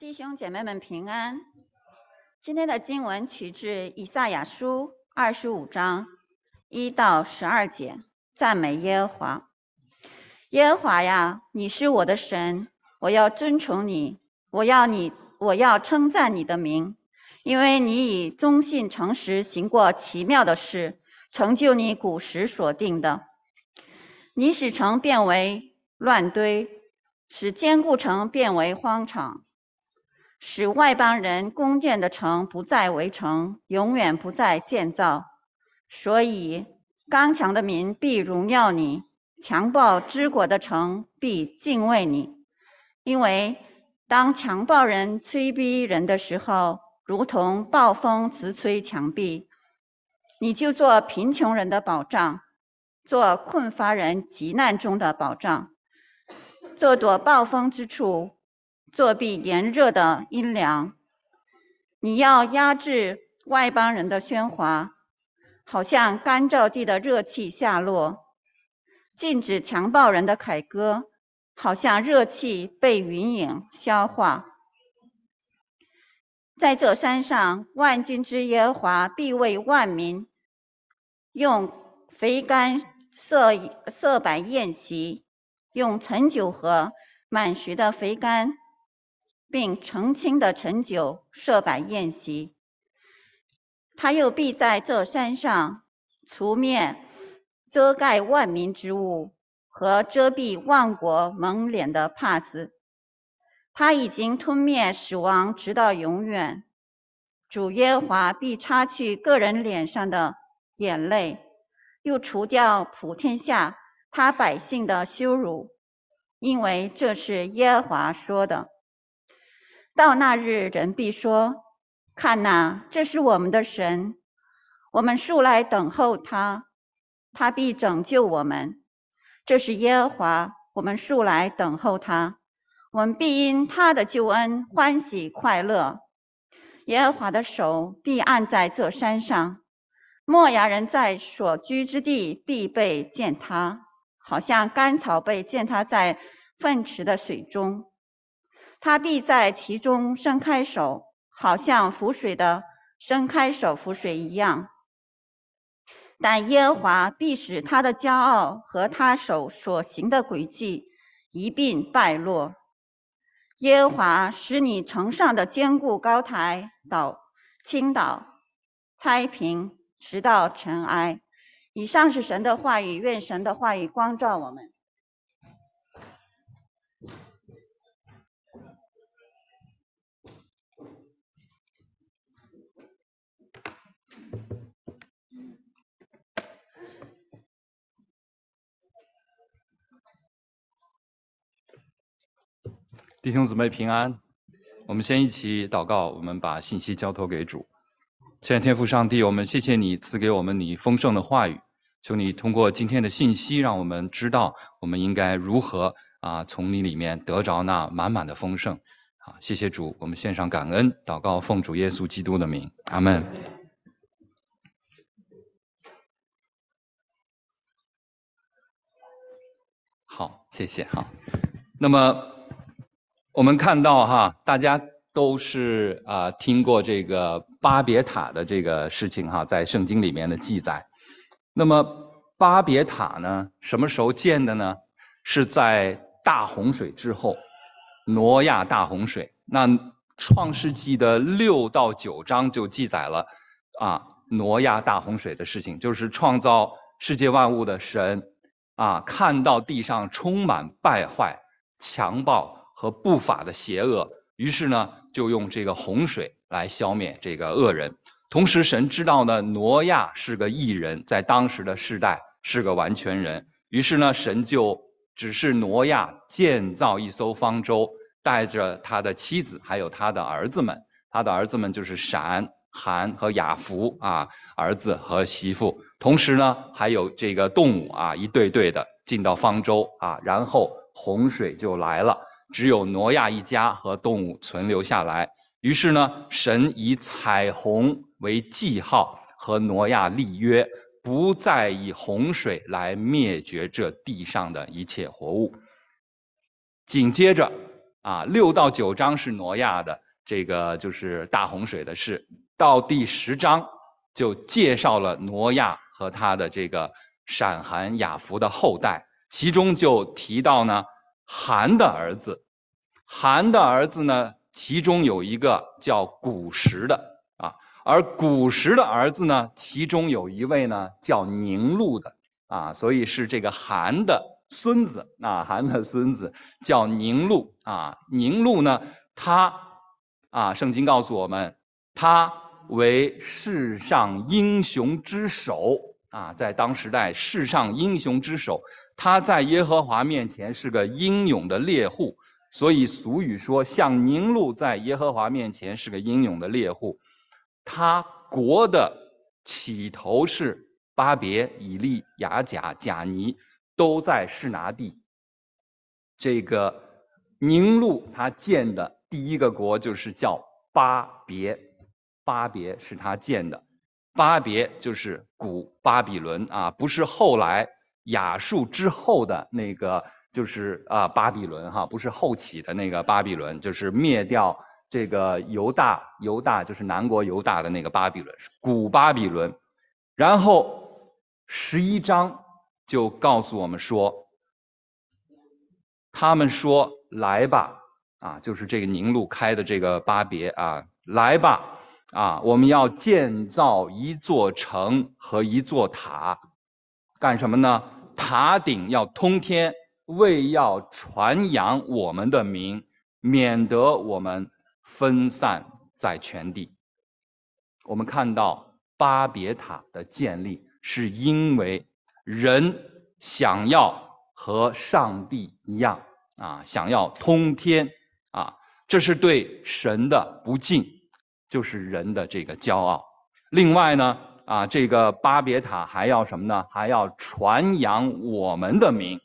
弟兄姐妹们平安。今天的经文取自以赛亚书二十五章一到十二节，赞美耶和华。耶和华呀，你是我的神，我要尊崇你，我要你，我要称赞你的名，因为你以忠信诚实行过奇妙的事，成就你古时所定的。你使城变为乱堆，使坚固城变为荒场。使外邦人宫殿的城不再围城，永远不再建造。所以刚强的民必荣耀你，强暴之国的城必敬畏你。因为当强暴人催逼人的时候，如同暴风直吹墙壁，你就做贫穷人的保障，做困乏人急难中的保障，做躲暴风之处。作弊炎热的阴凉，你要压制外邦人的喧哗，好像干燥地的热气下落；禁止强暴人的凯歌，好像热气被云影消化。在这山上，万军之耶和华必为万民用肥甘设设摆宴席，用陈酒和满徐的肥甘。并澄清的陈酒设摆宴席，他又必在这山上除灭遮盖万民之物和遮蔽万国蒙脸的帕子。他已经吞灭死亡，直到永远。主耶和华必擦去个人脸上的眼泪，又除掉普天下他百姓的羞辱，因为这是耶和华说的。到那日，人必说：“看哪，这是我们的神，我们素来等候他，他必拯救我们。这是耶和华，我们素来等候他，我们必因他的救恩欢喜快乐。耶和华的手必按在这山上，莫亚人在所居之地必被践踏，好像干草被践踏在粪池的水中。”他必在其中伸开手，好像浮水的伸开手浮水一样。但耶和华必使他的骄傲和他手所行的诡计一并败落。耶和华使你城上的坚固高台倒倾倒拆平，直到尘埃。以上是神的话语，愿神的话语光照我们。弟兄姊妹平安，我们先一起祷告，我们把信息交托给主。亲爱的天父上帝，我们谢谢你赐给我们你丰盛的话语，求你通过今天的信息，让我们知道我们应该如何啊从你里面得着那满满的丰盛。好，谢谢主，我们献上感恩，祷告奉主耶稣基督的名，阿门。好，谢谢哈。那么。我们看到哈，大家都是啊听过这个巴别塔的这个事情哈，在圣经里面的记载。那么巴别塔呢，什么时候建的呢？是在大洪水之后，挪亚大洪水。那创世纪的六到九章就记载了啊挪亚大洪水的事情，就是创造世界万物的神啊，看到地上充满败坏、强暴。和不法的邪恶，于是呢，就用这个洪水来消灭这个恶人。同时，神知道呢，挪亚是个异人，在当时的世代是个完全人。于是呢，神就指示挪亚建造一艘方舟，带着他的妻子，还有他的儿子们。他的儿子们就是闪、含和雅弗啊，儿子和媳妇。同时呢，还有这个动物啊，一对对的进到方舟啊，然后洪水就来了。只有挪亚一家和动物存留下来。于是呢，神以彩虹为记号，和挪亚立约，不再以洪水来灭绝这地上的一切活物。紧接着，啊，六到九章是挪亚的这个就是大洪水的事，到第十章就介绍了挪亚和他的这个闪含雅弗的后代，其中就提到呢，韩的儿子，韩的儿子呢，其中有一个叫古时的啊，而古时的儿子呢，其中有一位呢叫宁禄的啊，所以是这个韩的。孙子啊，韩的孙子叫宁禄啊。宁禄呢，他啊，圣经告诉我们，他为世上英雄之首啊，在当时代世上英雄之首，他在耶和华面前是个英勇的猎户，所以俗语说，像宁禄在耶和华面前是个英勇的猎户。他国的起头是巴别、以利、雅甲、贾尼。都在士拿地。这个宁禄他建的第一个国就是叫巴别，巴别是他建的，巴别就是古巴比伦啊，不是后来亚述之后的那个，就是啊巴比伦哈，不是后起的那个巴比伦，就是灭掉这个犹大，犹大就是南国犹大的那个巴比伦，是古巴比伦。然后十一章。就告诉我们说，他们说来吧，啊，就是这个宁禄开的这个巴别啊，来吧，啊，我们要建造一座城和一座塔，干什么呢？塔顶要通天，为要传扬我们的名，免得我们分散在全地。我们看到巴别塔的建立，是因为。人想要和上帝一样啊，想要通天啊，这是对神的不敬，就是人的这个骄傲。另外呢，啊，这个巴别塔还要什么呢？还要传扬我们的名，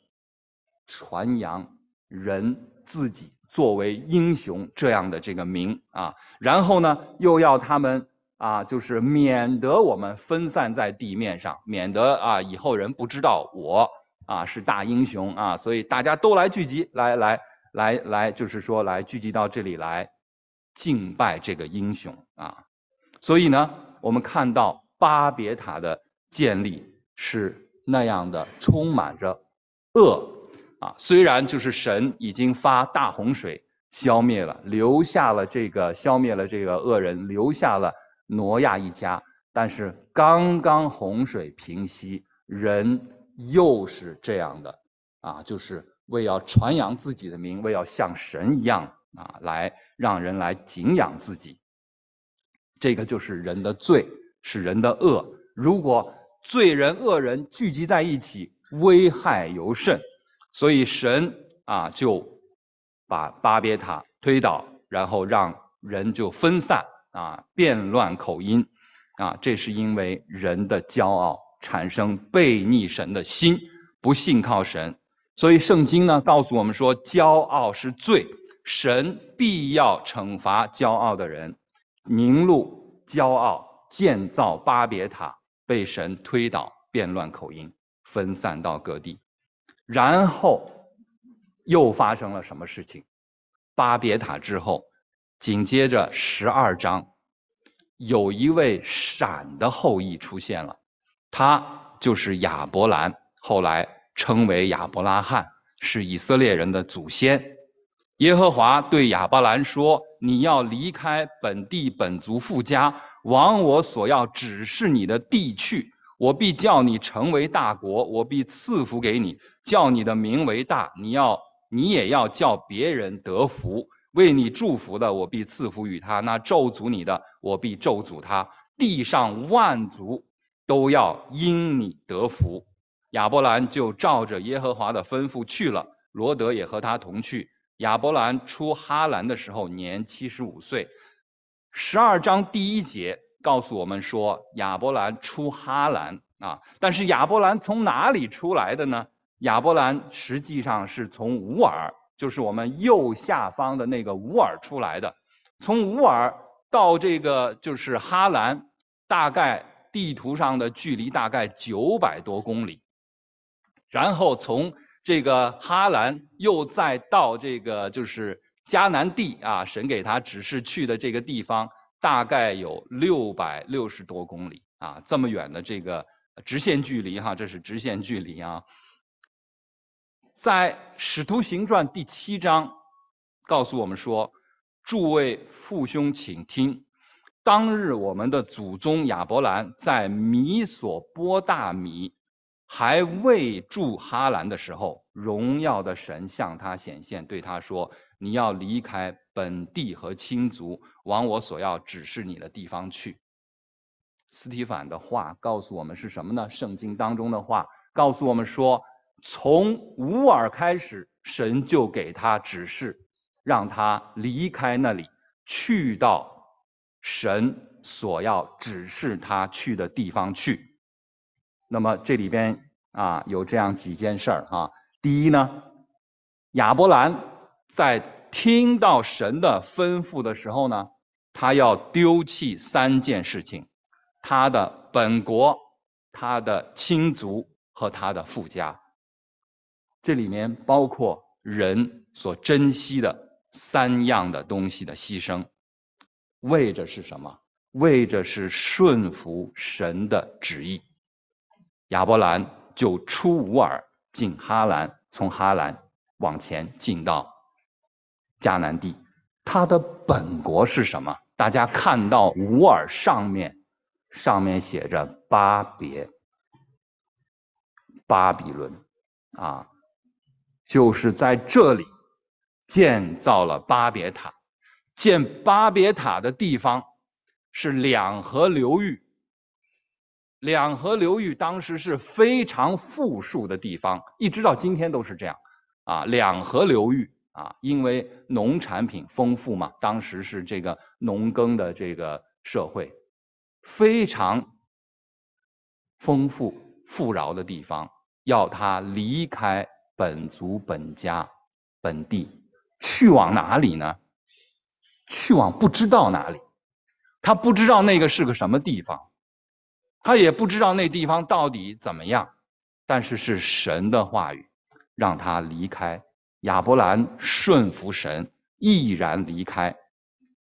传扬人自己作为英雄这样的这个名啊。然后呢，又要他们。啊，就是免得我们分散在地面上，免得啊以后人不知道我啊是大英雄啊，所以大家都来聚集，来来来来，就是说来聚集到这里来敬拜这个英雄啊。所以呢，我们看到巴别塔的建立是那样的充满着恶啊，虽然就是神已经发大洪水消灭了，留下了这个消灭了这个恶人，留下了。挪亚一家，但是刚刚洪水平息，人又是这样的啊，就是为要传扬自己的名，为要像神一样啊，来让人来敬仰自己。这个就是人的罪，是人的恶。如果罪人恶人聚集在一起，危害尤甚。所以神啊，就把巴别塔推倒，然后让人就分散。啊，变乱口音，啊，这是因为人的骄傲产生背逆神的心，不信靠神，所以圣经呢告诉我们说，骄傲是罪，神必要惩罚骄傲的人。凝露骄傲建造巴别塔，被神推倒，变乱口音，分散到各地，然后又发生了什么事情？巴别塔之后。紧接着十二章，有一位闪的后裔出现了，他就是亚伯兰，后来称为亚伯拉罕，是以色列人的祖先。耶和华对亚伯兰说：“你要离开本地本族富家，往我所要指示你的地去。我必叫你成为大国，我必赐福给你，叫你的名为大。你要，你也要叫别人得福。”为你祝福的，我必赐福与他；那咒诅你的，我必咒诅他。地上万族都要因你得福。亚伯兰就照着耶和华的吩咐去了，罗德也和他同去。亚伯兰出哈兰的时候年七十五岁。十二章第一节告诉我们说，亚伯兰出哈兰啊，但是亚伯兰从哪里出来的呢？亚伯兰实际上是从乌尔。就是我们右下方的那个乌尔出来的，从乌尔到这个就是哈兰，大概地图上的距离大概九百多公里。然后从这个哈兰又再到这个就是迦南地啊，神给他指示去的这个地方，大概有六百六十多公里啊，这么远的这个直线距离哈，这是直线距离啊。在《使徒行传》第七章告诉我们说：“诸位父兄，请听，当日我们的祖宗亚伯兰在米索波大米还未住哈兰的时候，荣耀的神向他显现，对他说：‘你要离开本地和亲族，往我所要指示你的地方去。’斯提凡的话告诉我们是什么呢？圣经当中的话告诉我们说。”从乌尔开始，神就给他指示，让他离开那里，去到神所要指示他去的地方去。那么这里边啊，有这样几件事儿啊。第一呢，亚伯兰在听到神的吩咐的时候呢，他要丢弃三件事情：他的本国、他的亲族和他的富家。这里面包括人所珍惜的三样的东西的牺牲，为着是什么？为着是顺服神的旨意。亚伯兰就出吾尔进哈兰，从哈兰往前进到迦南地。它的本国是什么？大家看到吾尔上面，上面写着巴别，巴比伦，啊。就是在这里建造了巴别塔。建巴别塔的地方是两河流域。两河流域当时是非常富庶的地方，一直到今天都是这样。啊，两河流域啊，因为农产品丰富嘛，当时是这个农耕的这个社会，非常丰富富饶的地方，要他离开。本族本家本地去往哪里呢？去往不知道哪里，他不知道那个是个什么地方，他也不知道那地方到底怎么样。但是是神的话语让他离开。亚伯兰顺服神，毅然离开。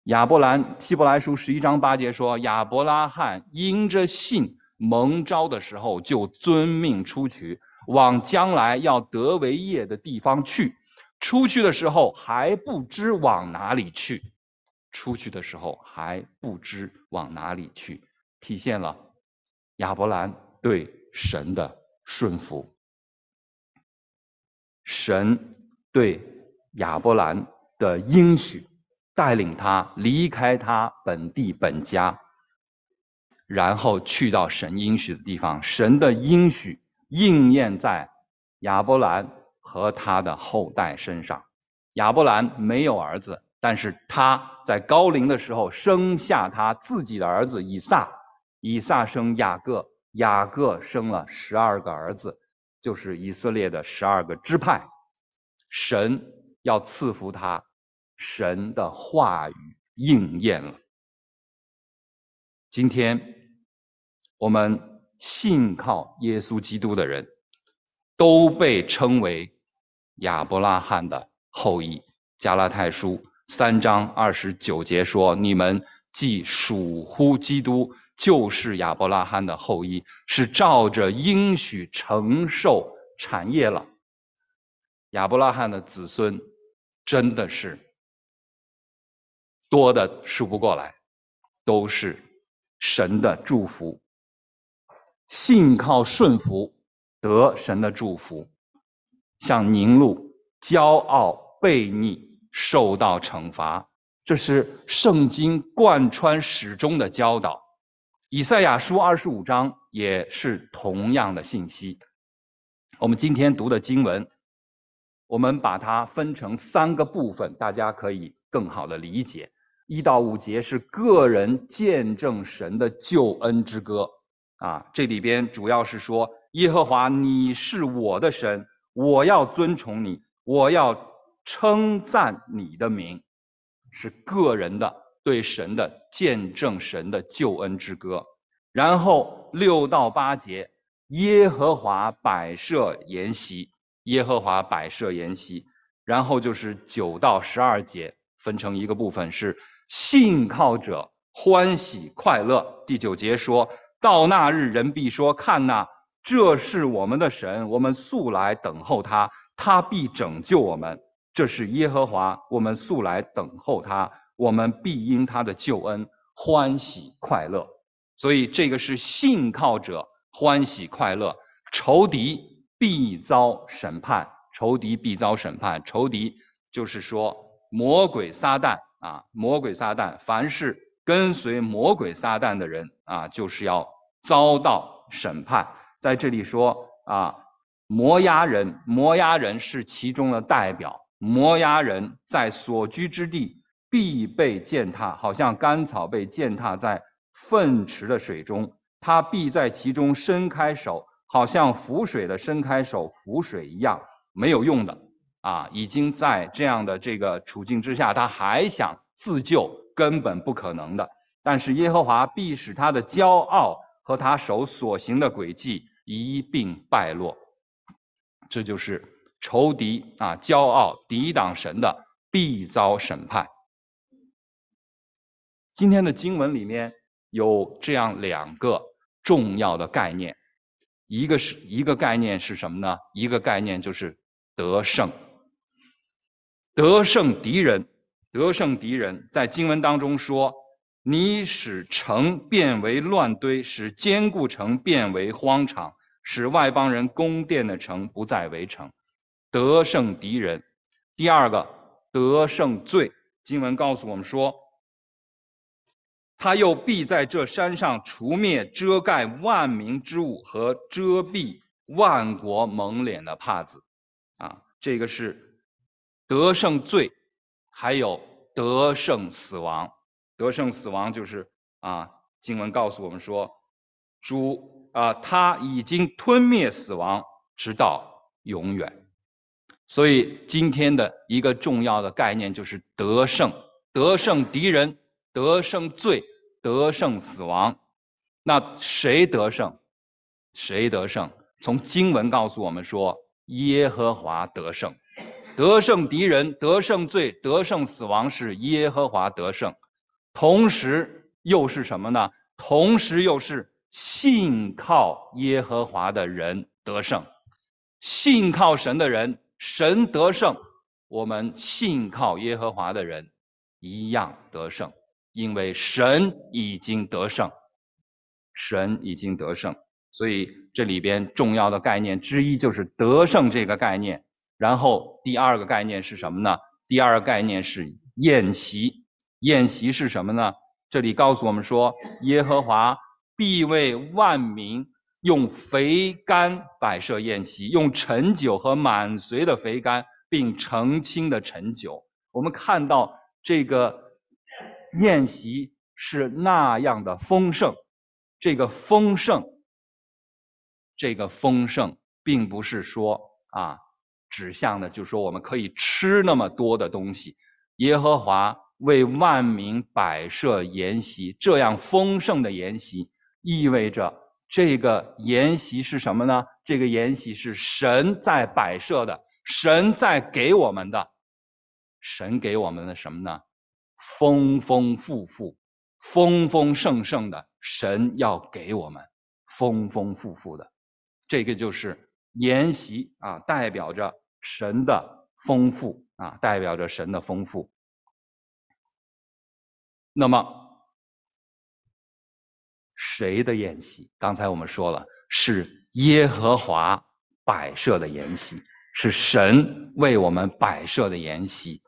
亚伯兰希伯来书十一章八节说：“亚伯拉罕因着信蒙召的时候，就遵命出去。”往将来要得为业的地方去，出去的时候还不知往哪里去，出去的时候还不知往哪里去，体现了亚伯兰对神的顺服。神对亚伯兰的应许，带领他离开他本地本家，然后去到神应许的地方。神的应许。应验在亚伯兰和他的后代身上。亚伯兰没有儿子，但是他在高龄的时候生下他自己的儿子以撒。以撒生雅各，雅各生了十二个儿子，就是以色列的十二个支派。神要赐福他，神的话语应验了。今天我们。信靠耶稣基督的人，都被称为亚伯拉罕的后裔。加拉太书三章二十九节说：“你们既属乎基督，就是亚伯拉罕的后裔，是照着应许承受产业了。”亚伯拉罕的子孙真的是多的数不过来，都是神的祝福。信靠顺服得神的祝福，像宁禄骄傲悖逆受到惩罚，这是圣经贯穿始终的教导。以赛亚书二十五章也是同样的信息。我们今天读的经文，我们把它分成三个部分，大家可以更好的理解。一到五节是个人见证神的救恩之歌。啊，这里边主要是说耶和华，你是我的神，我要尊崇你，我要称赞你的名，是个人的对神的见证，神的救恩之歌。然后六到八节，耶和华摆设筵席，耶和华摆设筵席，然后就是九到十二节分成一个部分是信靠者欢喜快乐。第九节说到那日，人必说：“看呐，这是我们的神，我们素来等候他，他必拯救我们。这是耶和华，我们素来等候他，我们必因他的救恩欢喜快乐。”所以这个是信靠者欢喜快乐，仇敌必遭审判。仇敌必遭审判。仇敌就是说魔鬼撒旦啊，魔鬼撒旦，凡是跟随魔鬼撒旦的人啊，就是要遭到审判。在这里说啊，摩押人，摩押人是其中的代表。摩押人在所居之地必被践踏，好像干草被践踏在粪池的水中，他必在其中伸开手，好像浮水的伸开手浮水一样。没有用的啊！已经在这样的这个处境之下，他还想自救，根本不可能的。但是耶和华必使他的骄傲和他手所行的诡计一并败落。这就是仇敌啊，骄傲抵挡神的，必遭审判。今天的经文里面有这样两个重要的概念，一个是一个概念是什么呢？一个概念就是。得胜，得胜敌人，得胜敌人，在经文当中说：“你使城变为乱堆，使坚固城变为荒场，使外邦人宫殿的城不再为城。”得胜敌人。第二个，得胜罪。经文告诉我们说：“他又必在这山上除灭遮盖万民之物和遮蔽万国蒙脸的帕子。”啊，这个是得胜罪，还有得胜死亡。得胜死亡就是啊，经文告诉我们说，主啊，他已经吞灭死亡，直到永远。所以今天的一个重要的概念就是得胜，得胜敌人，得胜罪，得胜死亡。那谁得胜？谁得胜？从经文告诉我们说。耶和华得胜，得胜敌人，得胜罪，得胜死亡，是耶和华得胜。同时又是什么呢？同时又是信靠耶和华的人得胜，信靠神的人，神得胜。我们信靠耶和华的人一样得胜，因为神已经得胜，神已经得胜。所以这里边重要的概念之一就是得胜这个概念，然后第二个概念是什么呢？第二个概念是宴席。宴席是什么呢？这里告诉我们说，耶和华必为万民用肥甘摆设宴席，用陈酒和满髓的肥甘，并澄清的陈酒。我们看到这个宴席是那样的丰盛，这个丰盛。这个丰盛并不是说啊，指向的，就是说我们可以吃那么多的东西。耶和华为万民摆设筵席，这样丰盛的筵席，意味着这个筵席是什么呢？这个筵席是神在摆设的，神在给我们的，神给我们的什么呢？丰丰富富、丰丰盛盛的，神要给我们丰丰富富的。这个就是筵席啊，代表着神的丰富啊，代表着神的丰富。那么，谁的宴席？刚才我们说了，是耶和华摆设的筵席，是神为我们摆设的筵席。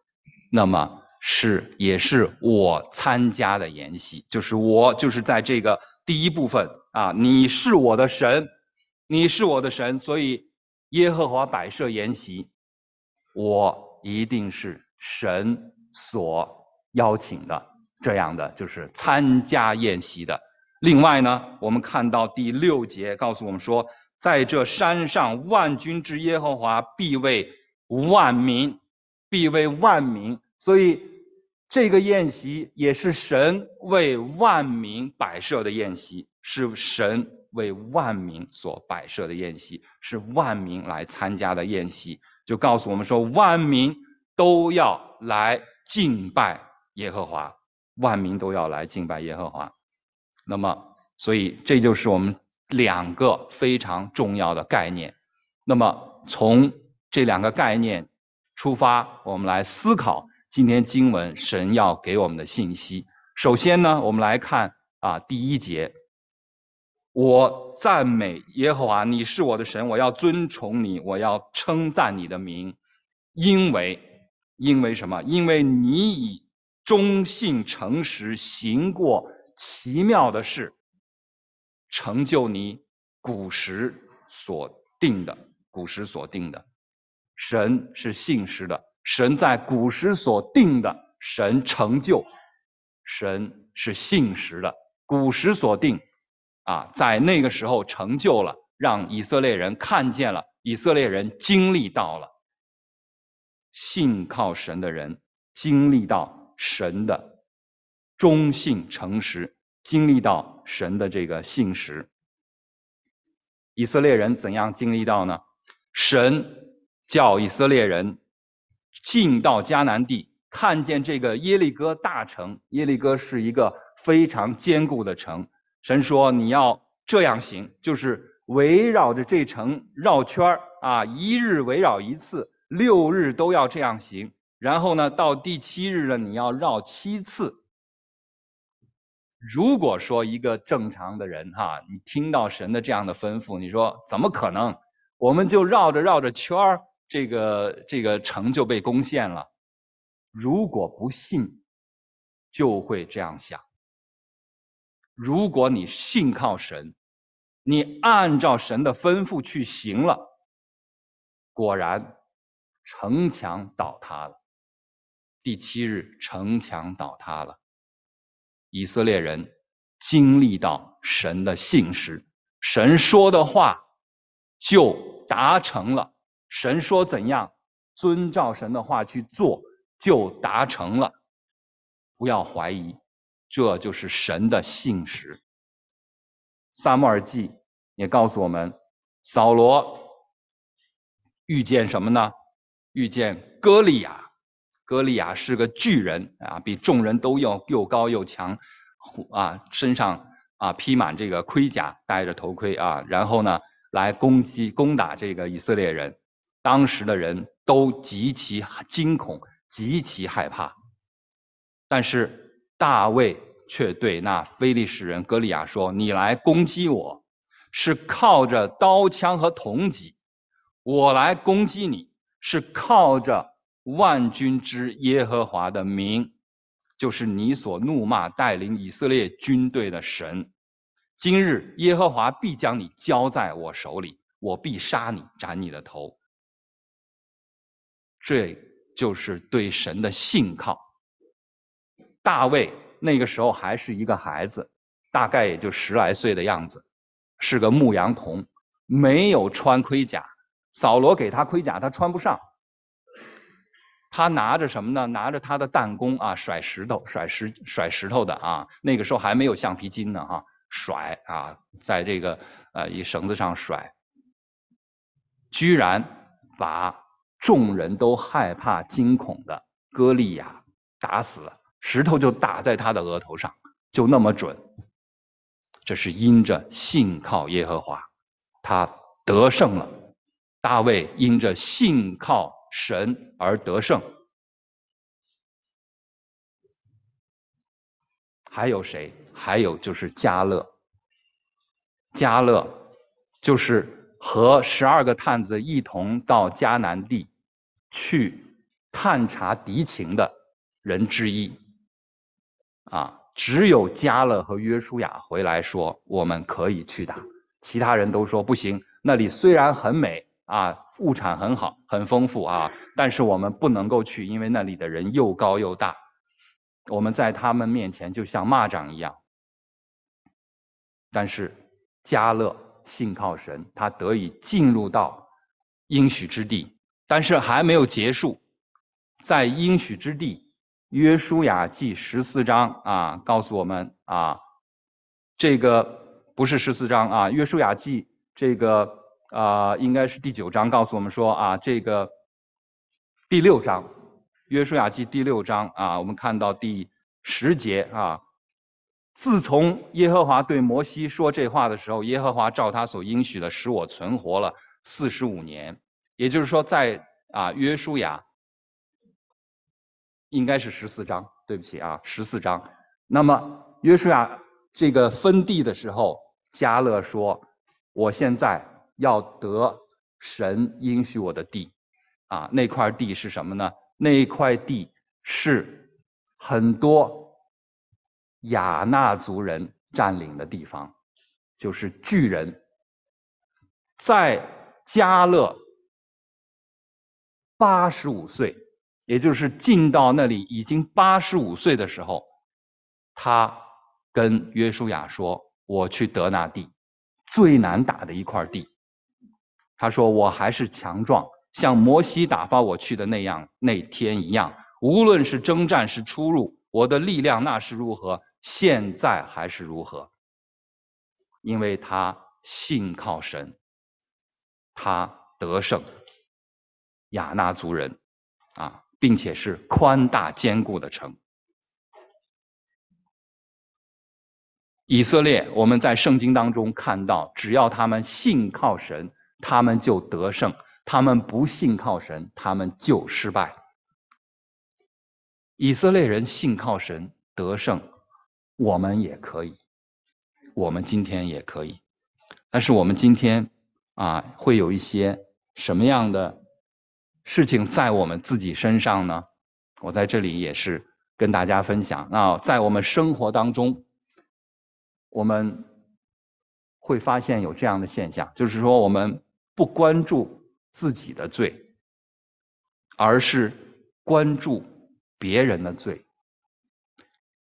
那么是也是我参加的筵席，就是我就是在这个第一部分啊，你是我的神。你是我的神，所以耶和华摆设筵席，我一定是神所邀请的，这样的就是参加宴席的。另外呢，我们看到第六节告诉我们说，在这山上，万军之耶和华必为万民，必为万民。所以这个宴席也是神为万民摆设的宴席，是神。为万民所摆设的宴席，是万民来参加的宴席，就告诉我们说，万民都要来敬拜耶和华，万民都要来敬拜耶和华。那么，所以这就是我们两个非常重要的概念。那么，从这两个概念出发，我们来思考今天经文神要给我们的信息。首先呢，我们来看啊，第一节。我赞美耶和华，你是我的神，我要尊崇你，我要称赞你的名，因为，因为什么？因为你以忠信诚实行过奇妙的事，成就你古时所定的。古时所定的，神是信实的，神在古时所定的，神成就，神是信实的，古时所定。啊，在那个时候成就了，让以色列人看见了，以色列人经历到了，信靠神的人经历到神的忠信诚实，经历到神的这个信实。以色列人怎样经历到呢？神叫以色列人进到迦南地，看见这个耶利哥大城，耶利哥是一个非常坚固的城。神说：“你要这样行，就是围绕着这城绕圈啊，一日围绕一次，六日都要这样行。然后呢，到第七日呢，你要绕七次。如果说一个正常的人哈，你听到神的这样的吩咐，你说怎么可能？我们就绕着绕着圈，这个这个城就被攻陷了。如果不信，就会这样想。”如果你信靠神，你按照神的吩咐去行了，果然城墙倒塌了。第七日，城墙倒塌了。以色列人经历到神的信实，神说的话就达成了。神说怎样，遵照神的话去做，就达成了。不要怀疑。这就是神的信实。撒母耳记也告诉我们，扫罗遇见什么呢？遇见歌利亚。歌利亚是个巨人啊，比众人都要又高又强，啊，身上啊披满这个盔甲，戴着头盔啊，然后呢来攻击攻打这个以色列人。当时的人都极其惊恐，极其害怕，但是。大卫却对那非利士人歌利亚说：“你来攻击我，是靠着刀枪和铜戟；我来攻击你，是靠着万军之耶和华的名，就是你所怒骂带领以色列军队的神。今日耶和华必将你交在我手里，我必杀你，斩你的头。”这就是对神的信靠。大卫那个时候还是一个孩子，大概也就十来岁的样子，是个牧羊童，没有穿盔甲。扫罗给他盔甲，他穿不上。他拿着什么呢？拿着他的弹弓啊，甩石头，甩石甩石头的啊。那个时候还没有橡皮筋呢，哈，甩啊，在这个呃一绳子上甩，居然把众人都害怕惊恐的歌利亚打死。石头就打在他的额头上，就那么准。这是因着信靠耶和华，他得胜了。大卫因着信靠神而得胜。还有谁？还有就是加勒。加勒就是和十二个探子一同到迦南地去探查敌情的人之一。啊，只有加勒和约书亚回来说我们可以去打，其他人都说不行。那里虽然很美啊，物产很好，很丰富啊，但是我们不能够去，因为那里的人又高又大，我们在他们面前就像蚂蚱一样。但是加勒信靠神，他得以进入到应许之地，但是还没有结束，在应许之地。约书亚记十四章啊，告诉我们啊，这个不是十四章啊，约书亚记这个啊，应该是第九章，告诉我们说啊，这个第六章约书亚记第六章啊，我们看到第十节啊。自从耶和华对摩西说这话的时候，耶和华照他所应许的，使我存活了四十五年。也就是说，在啊约书亚应该是十四章，对不起啊，十四章。那么约书亚这个分地的时候，加勒说：“我现在要得神应许我的地，啊，那块地是什么呢？那块地是很多。”亚纳族人占领的地方，就是巨人。在加勒八十五岁，也就是进到那里已经八十五岁的时候，他跟约书亚说：“我去得那地，最难打的一块地。”他说：“我还是强壮，像摩西打发我去的那样那天一样。无论是征战是出入，我的力量那是如何。”现在还是如何？因为他信靠神，他得胜亚纳族人啊，并且是宽大坚固的城。以色列，我们在圣经当中看到，只要他们信靠神，他们就得胜；他们不信靠神，他们就失败。以色列人信靠神得胜。我们也可以，我们今天也可以，但是我们今天啊，会有一些什么样的事情在我们自己身上呢？我在这里也是跟大家分享。那在我们生活当中，我们会发现有这样的现象，就是说我们不关注自己的罪，而是关注别人的罪，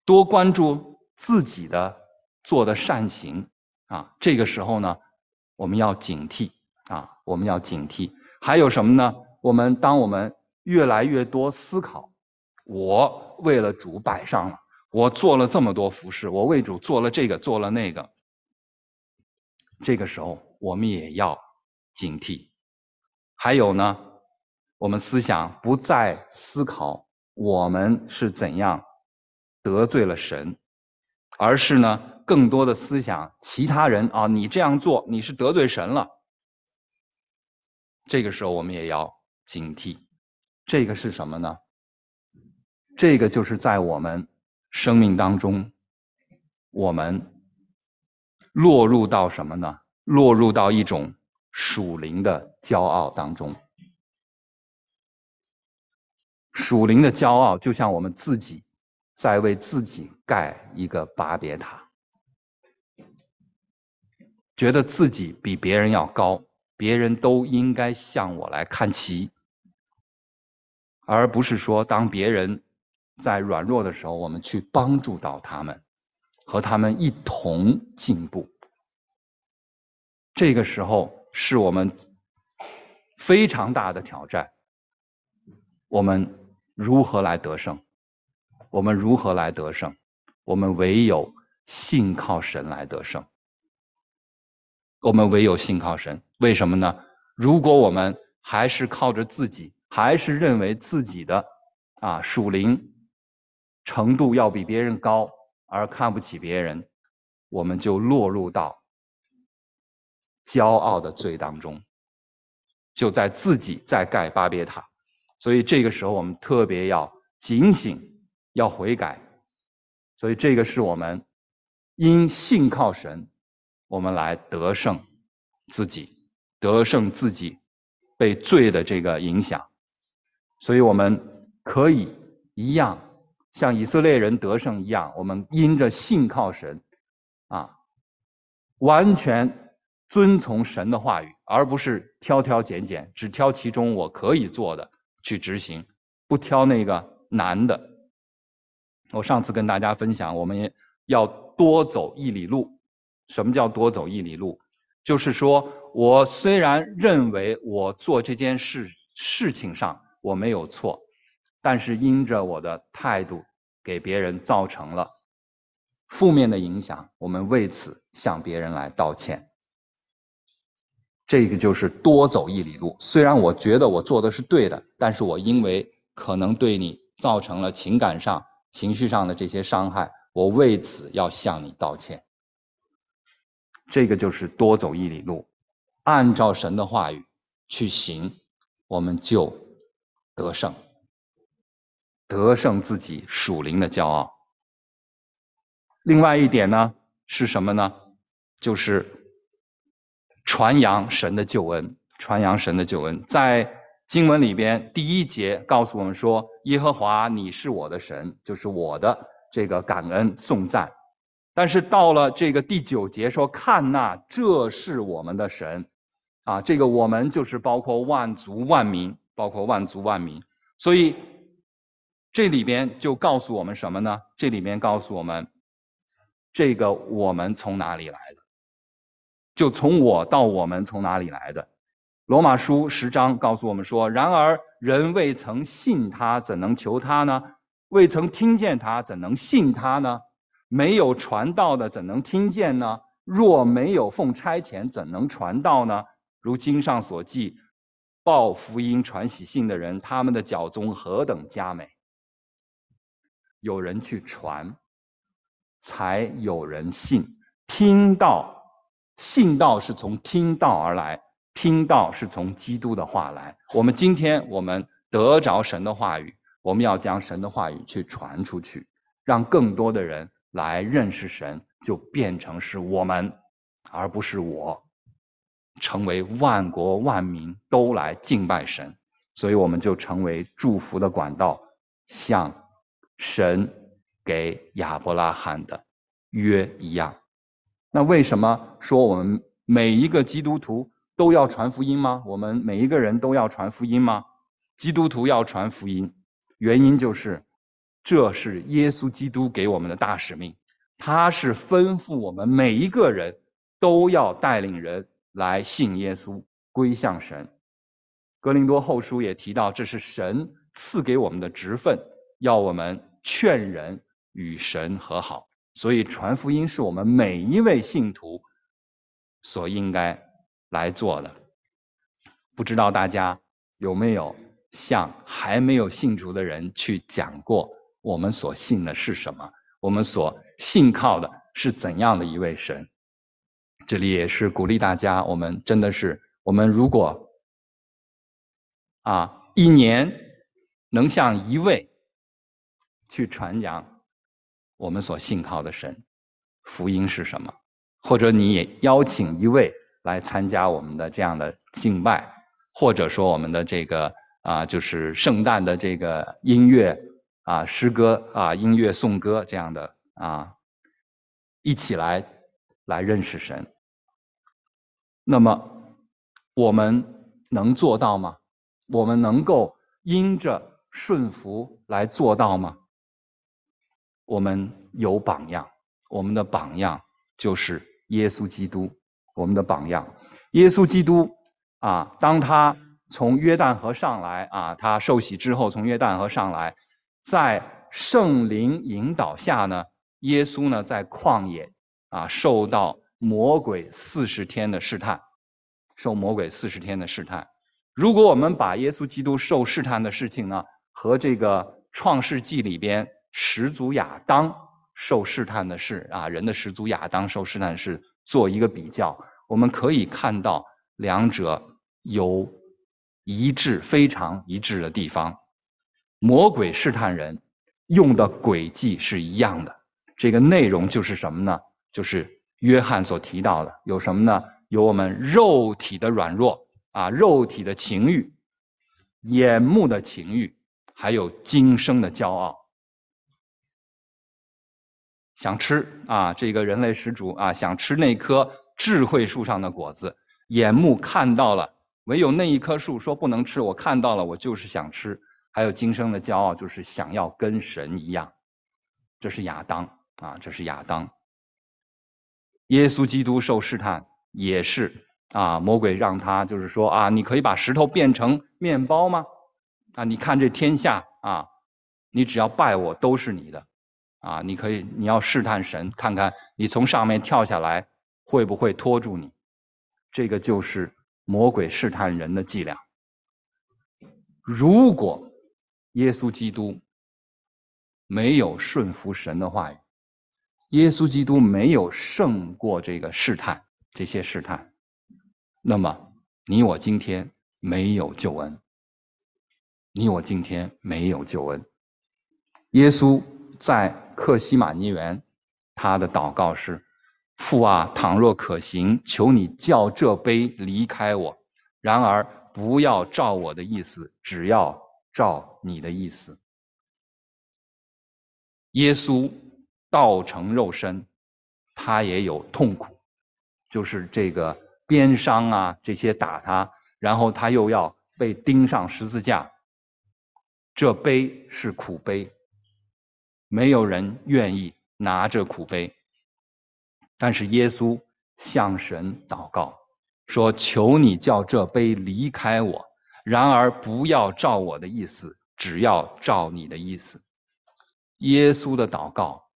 多关注。自己的做的善行啊，这个时候呢，我们要警惕啊，我们要警惕。还有什么呢？我们当我们越来越多思考，我为了主摆上了，我做了这么多服饰，我为主做了这个，做了那个。这个时候，我们也要警惕。还有呢，我们思想不再思考我们是怎样得罪了神。而是呢，更多的思想，其他人啊，你这样做，你是得罪神了。这个时候，我们也要警惕。这个是什么呢？这个就是在我们生命当中，我们落入到什么呢？落入到一种属灵的骄傲当中。属灵的骄傲，就像我们自己。在为自己盖一个巴别塔，觉得自己比别人要高，别人都应该向我来看齐，而不是说当别人在软弱的时候，我们去帮助到他们，和他们一同进步。这个时候是我们非常大的挑战，我们如何来得胜？我们如何来得胜？我们唯有信靠神来得胜。我们唯有信靠神，为什么呢？如果我们还是靠着自己，还是认为自己的啊属灵程度要比别人高，而看不起别人，我们就落入到骄傲的罪当中，就在自己在盖巴别塔。所以这个时候，我们特别要警醒。要悔改，所以这个是我们因信靠神，我们来得胜自己，得胜自己被罪的这个影响，所以我们可以一样像以色列人得胜一样，我们因着信靠神，啊，完全遵从神的话语，而不是挑挑拣拣，只挑其中我可以做的去执行，不挑那个难的。我上次跟大家分享，我们要多走一里路。什么叫多走一里路？就是说我虽然认为我做这件事事情上我没有错，但是因着我的态度给别人造成了负面的影响，我们为此向别人来道歉。这个就是多走一里路。虽然我觉得我做的是对的，但是我因为可能对你造成了情感上、情绪上的这些伤害，我为此要向你道歉。这个就是多走一里路，按照神的话语去行，我们就得胜，得胜自己属灵的骄傲。另外一点呢是什么呢？就是传扬神的救恩，传扬神的救恩。在经文里边，第一节告诉我们说：“耶和华，你是我的神，就是我的这个感恩颂赞。”但是到了这个第九节说：“看呐，这是我们的神，啊，这个我们就是包括万族万民，包括万族万民。所以这里边就告诉我们什么呢？这里边告诉我们，这个我们从哪里来的？就从我到我们从哪里来的？罗马书十章告诉我们说：然而人未曾信他，怎能求他呢？未曾听见他，怎能信他呢？”没有传道的，怎能听见呢？若没有奉差遣，怎能传道呢？如经上所记，报福音、传喜信的人，他们的脚踪何等佳美！有人去传，才有人信。听到，信道是从听到而来，听到是从基督的话来。我们今天，我们得着神的话语，我们要将神的话语去传出去，让更多的人。来认识神，就变成是我们，而不是我，成为万国万民都来敬拜神，所以我们就成为祝福的管道，像神给亚伯拉罕的约一样。那为什么说我们每一个基督徒都要传福音吗？我们每一个人都要传福音吗？基督徒要传福音，原因就是。这是耶稣基督给我们的大使命，他是吩咐我们每一个人都要带领人来信耶稣，归向神。格林多后书也提到，这是神赐给我们的职分，要我们劝人与神和好。所以传福音是我们每一位信徒所应该来做的。不知道大家有没有向还没有信主的人去讲过？我们所信的是什么？我们所信靠的是怎样的一位神？这里也是鼓励大家，我们真的是，我们如果啊，一年能向一位去传扬我们所信靠的神福音是什么，或者你也邀请一位来参加我们的这样的敬拜，或者说我们的这个啊，就是圣诞的这个音乐。啊，诗歌啊，音乐颂歌这样的啊，一起来来认识神。那么我们能做到吗？我们能够因着顺服来做到吗？我们有榜样，我们的榜样就是耶稣基督。我们的榜样，耶稣基督啊，当他从约旦河上来啊，他受洗之后从约旦河上来。在圣灵引导下呢，耶稣呢在旷野啊受到魔鬼四十天的试探，受魔鬼四十天的试探。如果我们把耶稣基督受试探的事情呢和这个创世纪里边始祖亚当受试探的事啊，人的始祖亚当受试探事做一个比较，我们可以看到两者有一致非常一致的地方。魔鬼试探人用的诡计是一样的，这个内容就是什么呢？就是约翰所提到的，有什么呢？有我们肉体的软弱啊，肉体的情欲，眼目的情欲，还有今生的骄傲，想吃啊，这个人类始祖啊，想吃那棵智慧树上的果子，眼目看到了，唯有那一棵树说不能吃，我看到了，我就是想吃。还有今生的骄傲，就是想要跟神一样，这是亚当啊，这是亚当。耶稣基督受试探也是啊，魔鬼让他就是说啊，你可以把石头变成面包吗？啊，你看这天下啊，你只要拜我都是你的，啊，你可以你要试探神，看看你从上面跳下来会不会拖住你？这个就是魔鬼试探人的伎俩。如果耶稣基督没有顺服神的话语，耶稣基督没有胜过这个试探，这些试探，那么你我今天没有救恩。你我今天没有救恩。耶稣在克西马尼园，他的祷告是：“父啊，倘若可行，求你叫这杯离开我；然而不要照我的意思，只要照你的意思。”耶稣道成肉身，他也有痛苦，就是这个鞭伤啊，这些打他，然后他又要被钉上十字架。这杯是苦杯，没有人愿意拿着苦杯。但是耶稣向神祷告，说：“求你叫这杯离开我，然而不要照我的意思，只要照你的意思。”耶稣的祷告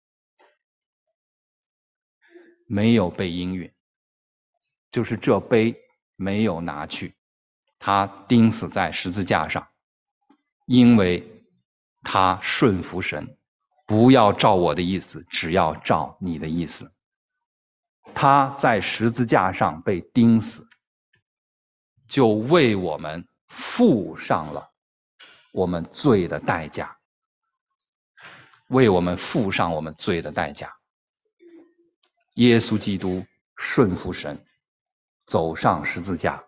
没有被应允，就是这杯没有拿去，他钉死在十字架上。因为他顺服神，不要照我的意思，只要照你的意思。他在十字架上被钉死，就为我们付上了我们罪的代价，为我们付上我们罪的代价。耶稣基督顺服神，走上十字架，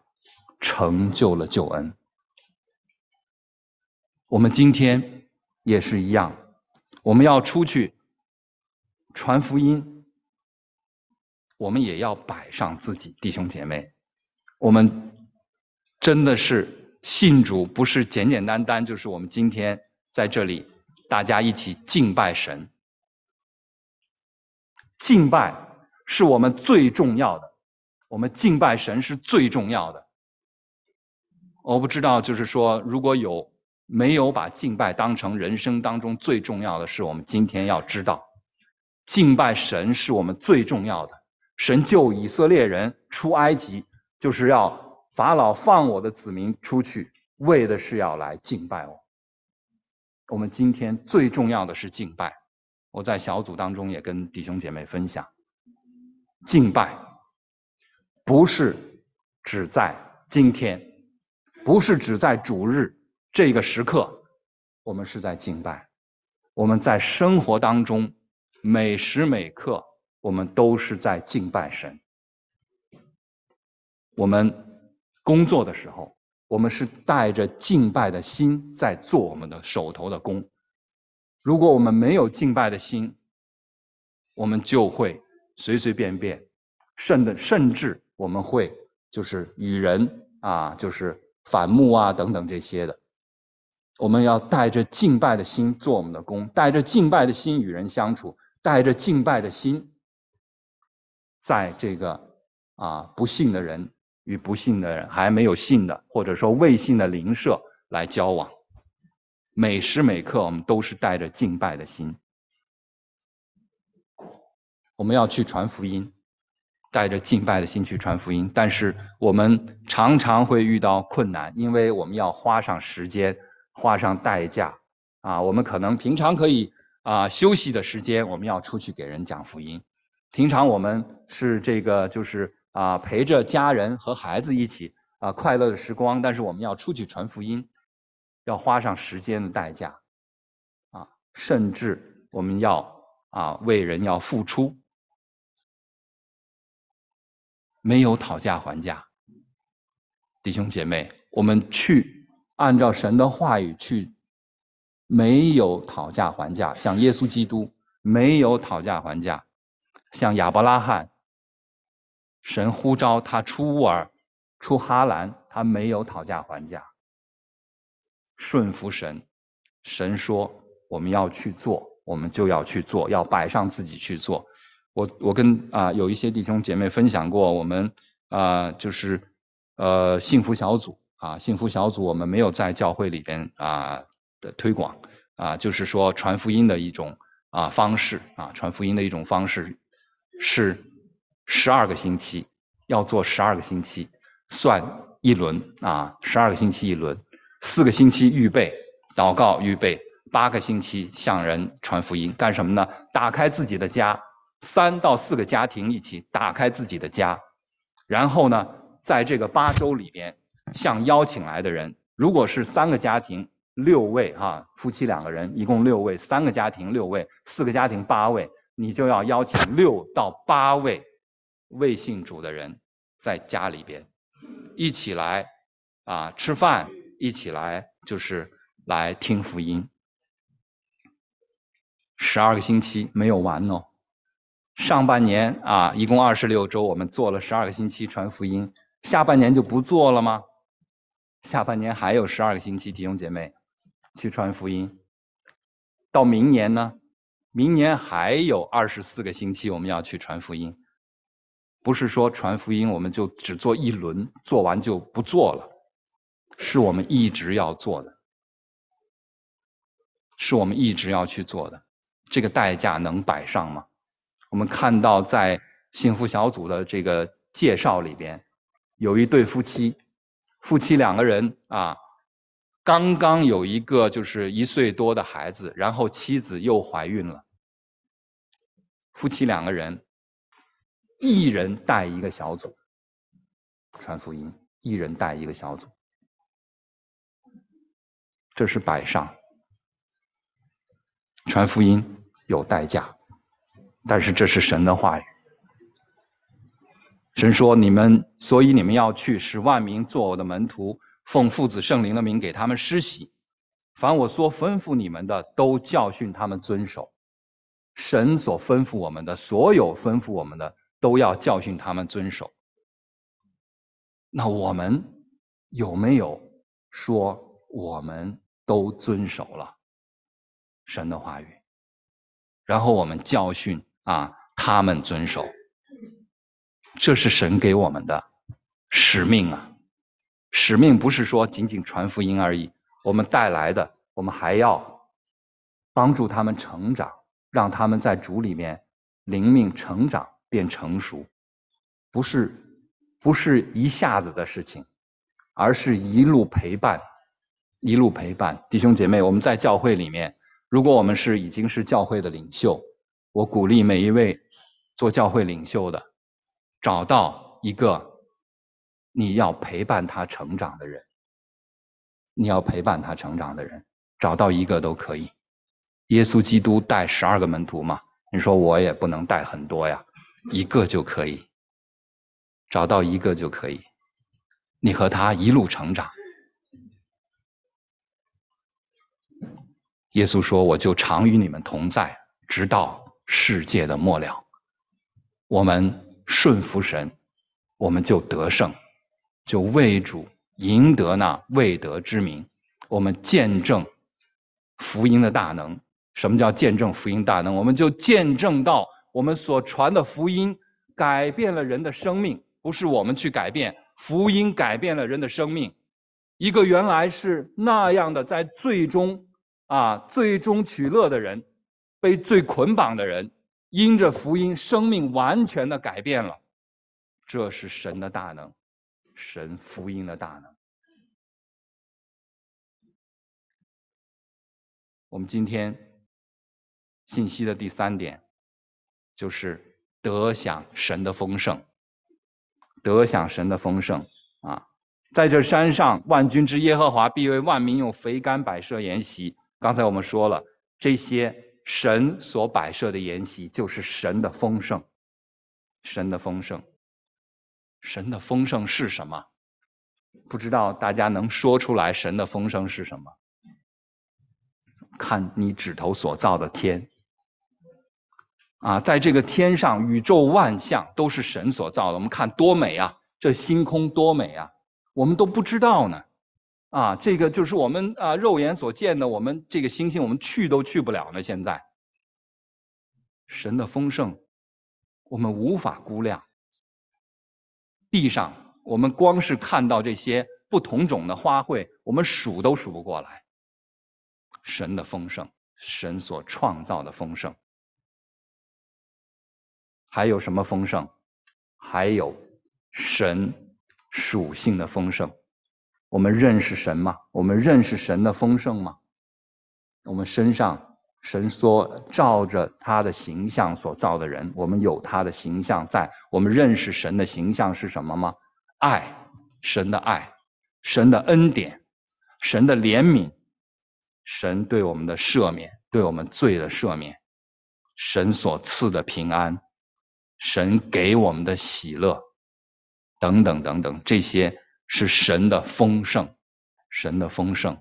成就了救恩。我们今天也是一样，我们要出去传福音，我们也要摆上自己，弟兄姐妹，我们真的是信主，不是简简单单就是我们今天在这里大家一起敬拜神，敬拜是我们最重要的，我们敬拜神是最重要的。我不知道，就是说如果有。没有把敬拜当成人生当中最重要的事，我们今天要知道，敬拜神是我们最重要的。神救以色列人出埃及，就是要法老放我的子民出去，为的是要来敬拜我。我们今天最重要的是敬拜。我在小组当中也跟弟兄姐妹分享，敬拜不是只在今天，不是只在主日。这个时刻，我们是在敬拜；我们在生活当中，每时每刻，我们都是在敬拜神。我们工作的时候，我们是带着敬拜的心在做我们的手头的工。如果我们没有敬拜的心，我们就会随随便便，甚的甚至我们会就是与人啊，就是反目啊等等这些的。我们要带着敬拜的心做我们的工，带着敬拜的心与人相处，带着敬拜的心，在这个啊不幸的人与不幸的人还没有信的，或者说未信的邻舍来交往，每时每刻我们都是带着敬拜的心。我们要去传福音，带着敬拜的心去传福音，但是我们常常会遇到困难，因为我们要花上时间。花上代价，啊，我们可能平常可以啊休息的时间，我们要出去给人讲福音。平常我们是这个就是啊陪着家人和孩子一起啊快乐的时光，但是我们要出去传福音，要花上时间的代价，啊，甚至我们要啊为人要付出，没有讨价还价，弟兄姐妹，我们去。按照神的话语去，没有讨价还价。像耶稣基督没有讨价还价，像亚伯拉罕，神呼召他出乌尔、出哈兰，他没有讨价还价，顺服神。神说我们要去做，我们就要去做，要摆上自己去做。我我跟啊有一些弟兄姐妹分享过，我们啊就是呃幸福小组。啊，幸福小组我们没有在教会里边啊的推广啊，就是说传福音的一种啊方式啊，传福音的一种方式是十二个星期要做十二个星期，算一轮啊，十二个星期一轮，四个星期预备，祷告预备八个星期向人传福音，干什么呢？打开自己的家，三到四个家庭一起打开自己的家，然后呢，在这个八周里边，向邀请来的人，如果是三个家庭六位哈，夫妻两个人一共六位，三个家庭六位，四个家庭八位，你就要邀请六到八位未信主的人在家里边一起来啊吃饭，一起来就是来听福音。十二个星期没有完哦，上半年啊一共二十六周，我们做了十二个星期传福音，下半年就不做了吗？下半年还有十二个星期，弟兄姐妹去传福音。到明年呢？明年还有二十四个星期，我们要去传福音。不是说传福音我们就只做一轮，做完就不做了，是我们一直要做的，是我们一直要去做的。这个代价能摆上吗？我们看到在幸福小组的这个介绍里边，有一对夫妻，夫妻两个人啊，刚刚有一个就是一岁多的孩子，然后妻子又怀孕了。夫妻两个人，一人带一个小组传福音，一人带一个小组，这是摆上传福音。有代价，但是这是神的话语。神说：“你们，所以你们要去，使万民做我的门徒，奉父子圣灵的名给他们施洗。凡我说吩咐你们的，都教训他们遵守。神所吩咐我们的，所有吩咐我们的，都要教训他们遵守。那我们有没有说我们都遵守了神的话语？”然后我们教训啊，他们遵守，这是神给我们的使命啊！使命不是说仅仅传福音而已，我们带来的，我们还要帮助他们成长，让他们在主里面灵命成长变成熟，不是不是一下子的事情，而是一路陪伴，一路陪伴弟兄姐妹，我们在教会里面。如果我们是已经是教会的领袖，我鼓励每一位做教会领袖的，找到一个你要陪伴他成长的人，你要陪伴他成长的人，找到一个都可以。耶稣基督带十二个门徒嘛，你说我也不能带很多呀，一个就可以，找到一个就可以，你和他一路成长。耶稣说：“我就常与你们同在，直到世界的末了。我们顺服神，我们就得胜，就为主赢得那未得之名。我们见证福音的大能。什么叫见证福音大能？我们就见证到我们所传的福音改变了人的生命，不是我们去改变，福音改变了人的生命。一个原来是那样的，在最终。”啊，最终取乐的人，被最捆绑的人，因着福音，生命完全的改变了。这是神的大能，神福音的大能。我们今天信息的第三点，就是得享神的丰盛，得享神的丰盛啊！在这山上，万军之耶和华必为万民用肥甘摆设筵席。刚才我们说了，这些神所摆设的筵席，就是神的丰盛。神的丰盛，神的丰盛是什么？不知道大家能说出来神的丰盛是什么？看你指头所造的天，啊，在这个天上，宇宙万象都是神所造的。我们看多美啊，这星空多美啊，我们都不知道呢。啊，这个就是我们啊肉眼所见的，我们这个星星，我们去都去不了呢。现在，神的丰盛，我们无法估量。地上，我们光是看到这些不同种的花卉，我们数都数不过来。神的丰盛，神所创造的丰盛，还有什么丰盛？还有神属性的丰盛。我们认识神吗？我们认识神的丰盛吗？我们身上神所照着他的形象所造的人，我们有他的形象在。我们认识神的形象是什么吗？爱，神的爱，神的恩典，神的怜悯，神对我们的赦免，对我们罪的赦免，神所赐的平安，神给我们的喜乐，等等等等，这些是神的丰盛，神的丰盛。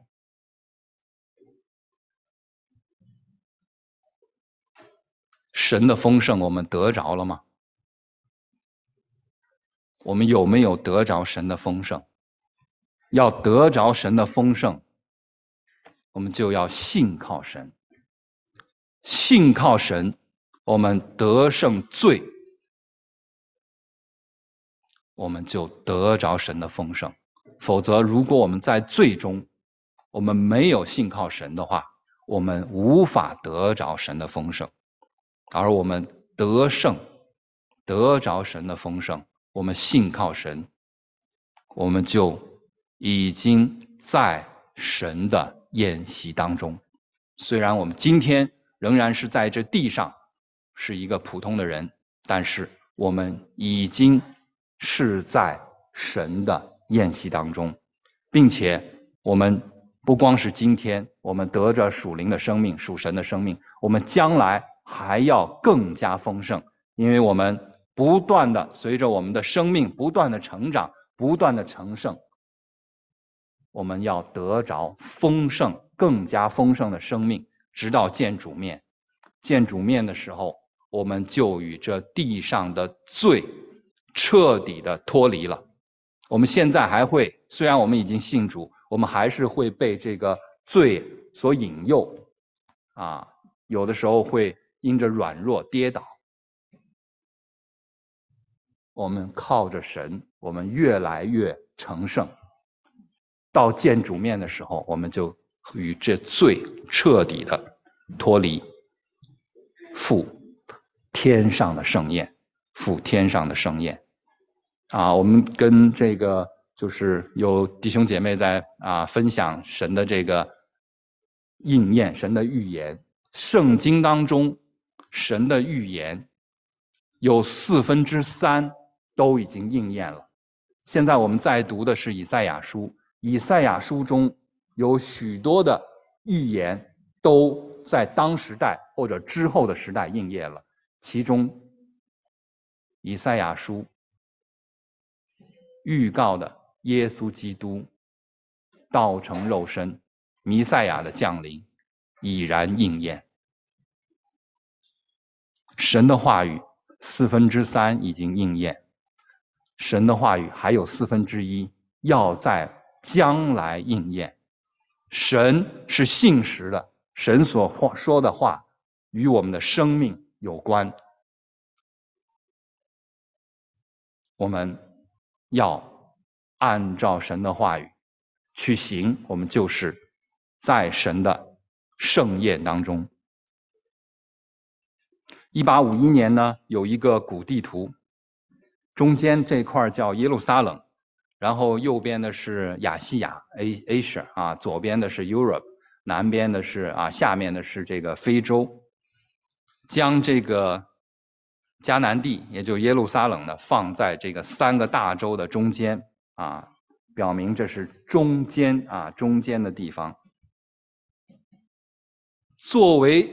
神的丰盛，我们得着了吗？我们有没有得着神的丰盛？要得着神的丰盛，我们就要信靠神。信靠神，我们得胜罪，我们就得着神的丰盛。否则，如果我们在最终，我们没有信靠神的话，我们无法得着神的丰盛。而我们得胜，得着神的丰盛，我们信靠神，我们就已经在神的宴席当中。虽然我们今天仍然是在这地上是一个普通的人，但是我们已经是在神的宴席当中，并且我们不光是今天，我们得着属灵的生命、属神的生命，我们将来。还要更加丰盛，因为我们不断的随着我们的生命不断的成长，不断的成圣，我们要得着丰盛、更加丰盛的生命，直到见主面。见主面的时候，我们就与这地上的罪彻底的脱离了。我们现在还会，虽然我们已经信主，我们还是会被这个罪所引诱，啊，有的时候会。因着软弱跌倒，我们靠着神，我们越来越成圣。到见主面的时候，我们就与这罪彻底的脱离，赴天上的盛宴，赴天上的盛宴。啊，我们跟这个就是有弟兄姐妹在啊分享神的这个应验，神的预言，圣经当中。神的预言有四分之三都已经应验了。现在我们在读的是以赛亚书，以赛亚书中有许多的预言都在当时代或者之后的时代应验了。其中，以赛亚书预告的耶稣基督道成肉身、弥赛亚的降临已然应验。神的话语四分之三已经应验，神的话语还有四分之一要在将来应验。神是信实的，神所说的话与我们的生命有关。我们要按照神的话语去行，我们就是在神的盛宴当中。一八五一年呢，有一个古地图，中间这块叫耶路撒冷，然后右边的是亚细亚 （A Asia） 啊，左边的是 Europe，南边的是啊，下面的是这个非洲。将这个迦南地，也就耶路撒冷呢，放在这个三个大洲的中间啊，表明这是中间啊，中间的地方，作为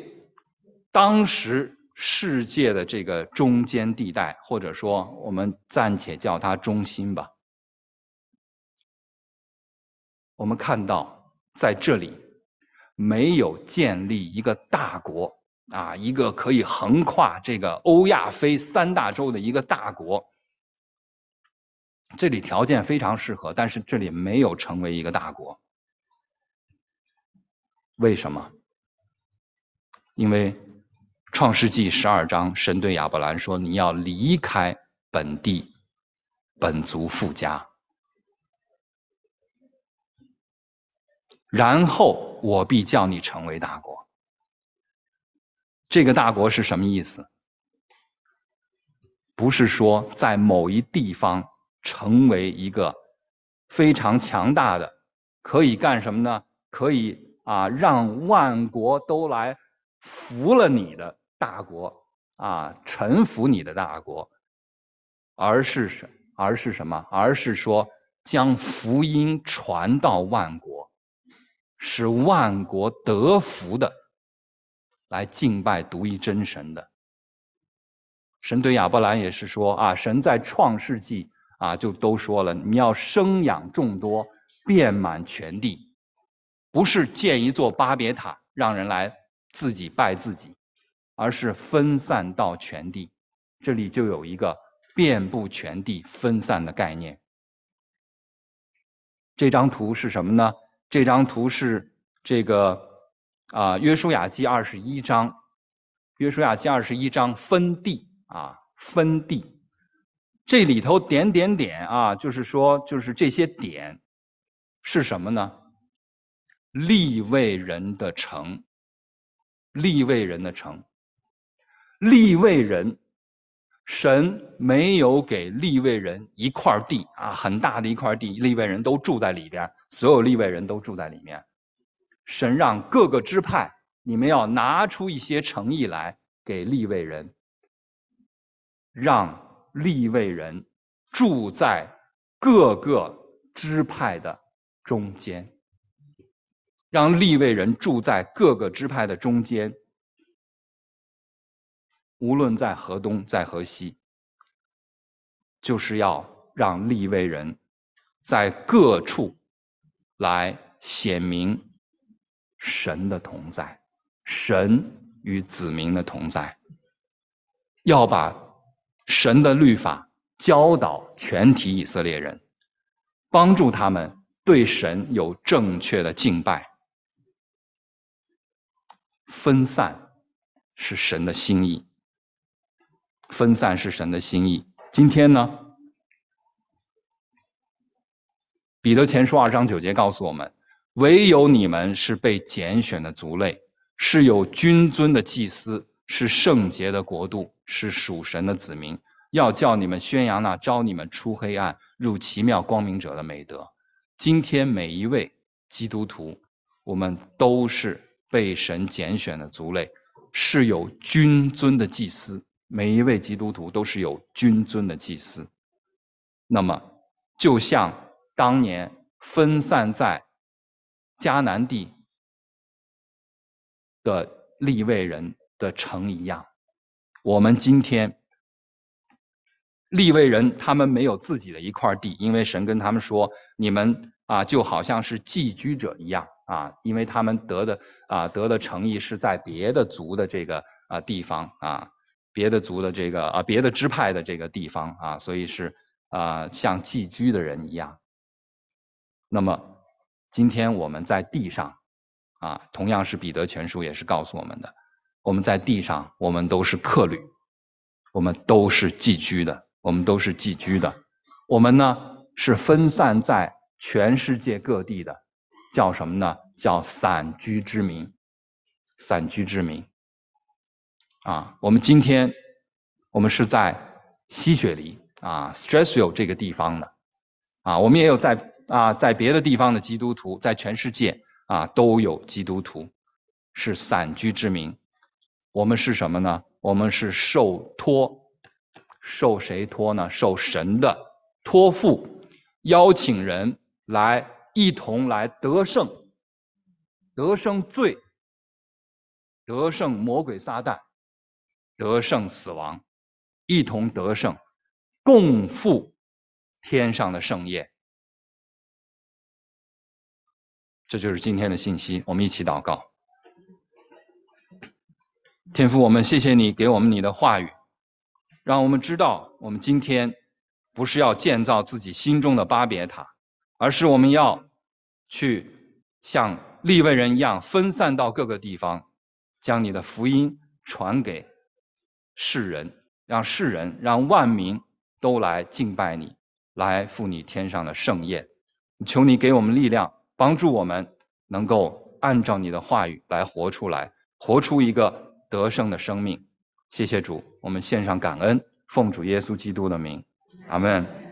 当时。世界的这个中间地带，或者说我们暂且叫它中心吧。我们看到在这里没有建立一个大国啊，一个可以横跨这个欧亚非三大洲的一个大国。这里条件非常适合，但是这里没有成为一个大国。为什么？因为。创世纪十二章，神对亚伯兰说：“你要离开本地、本族、富家，然后我必叫你成为大国。”这个大国是什么意思？不是说在某一地方成为一个非常强大的，可以干什么呢？可以啊，让万国都来服了你的大国啊，臣服你的大国，而是什而是什么？而是说将福音传到万国，使万国得福的，来敬拜独一真神的。神对亚伯兰也是说啊，神在创世纪啊就都说了，你要生养众多，遍满全地，不是建一座巴别塔让人来自己拜自己，而是分散到全地。这里就有一个。遍布全地分散的概念。这张图是什么呢？这张图是这个啊，约书亚记二十一章，约书亚记二十一章分地啊，分地。这里头点点点啊，就是说，就是这些点是什么呢？立位人的城，立位人的城，立位人。神没有给立位人一块地啊，很大的一块地，立位人都住在里边，所有立位人都住在里面。神让各个支派，你们要拿出一些诚意来给立位人，让立位人住在各个支派的中间，让立位人住在各个支派的中间。无论在河东，在河西，就是要让立位人在各处来显明神的同在，神与子民的同在，要把神的律法教导全体以色列人，帮助他们对神有正确的敬拜。分散是神的心意。分散是神的心意。今天呢，《彼得前书》二章九节告诉我们：唯有你们是被拣选的族类，是有君尊的祭司，是圣洁的国度，是属神的子民。要叫你们宣扬那招你们出黑暗入奇妙光明者的美德。今天每一位基督徒，我们都是被神拣选的族类，是有君尊的祭司。每一位基督徒都是有君尊的祭司，那么就像当年分散在迦南地的立位人的城一样，我们今天立位人他们没有自己的一块地，因为神跟他们说，你们啊就好像是寄居者一样啊，因为他们得的啊得的诚意是在别的族的这个啊地方啊。别的族的这个啊，别的支派的这个地方啊，所以是啊，像寄居的人一样。那么，今天我们在地上啊，同样是彼得全书也是告诉我们的，我们在地上，我们都是客旅，我们都是寄居的，我们都是寄居的，我们呢是分散在全世界各地的，叫什么呢？叫散居之民，散居之民。啊，我们今天，我们是在西雪梨啊 s t r e s s v i l l 这个地方的，啊，我们也有在啊，在别的地方的基督徒，在全世界啊都有基督徒，是散居之民。我们是什么呢？我们是受托，受谁托呢？受神的托付，邀请人来一同来得胜，得胜罪，得胜魔鬼撒旦。得胜死亡，一同得胜，共赴天上的盛宴。这就是今天的信息。我们一起祷告，天父，我们谢谢你给我们你的话语，让我们知道，我们今天不是要建造自己心中的巴别塔，而是我们要去像立位人一样分散到各个地方，将你的福音传给。世人，让世人，让万民都来敬拜你，来赴你天上的盛宴。求你给我们力量，帮助我们能够按照你的话语来活出来，活出一个得胜的生命。谢谢主，我们献上感恩，奉主耶稣基督的名，阿门。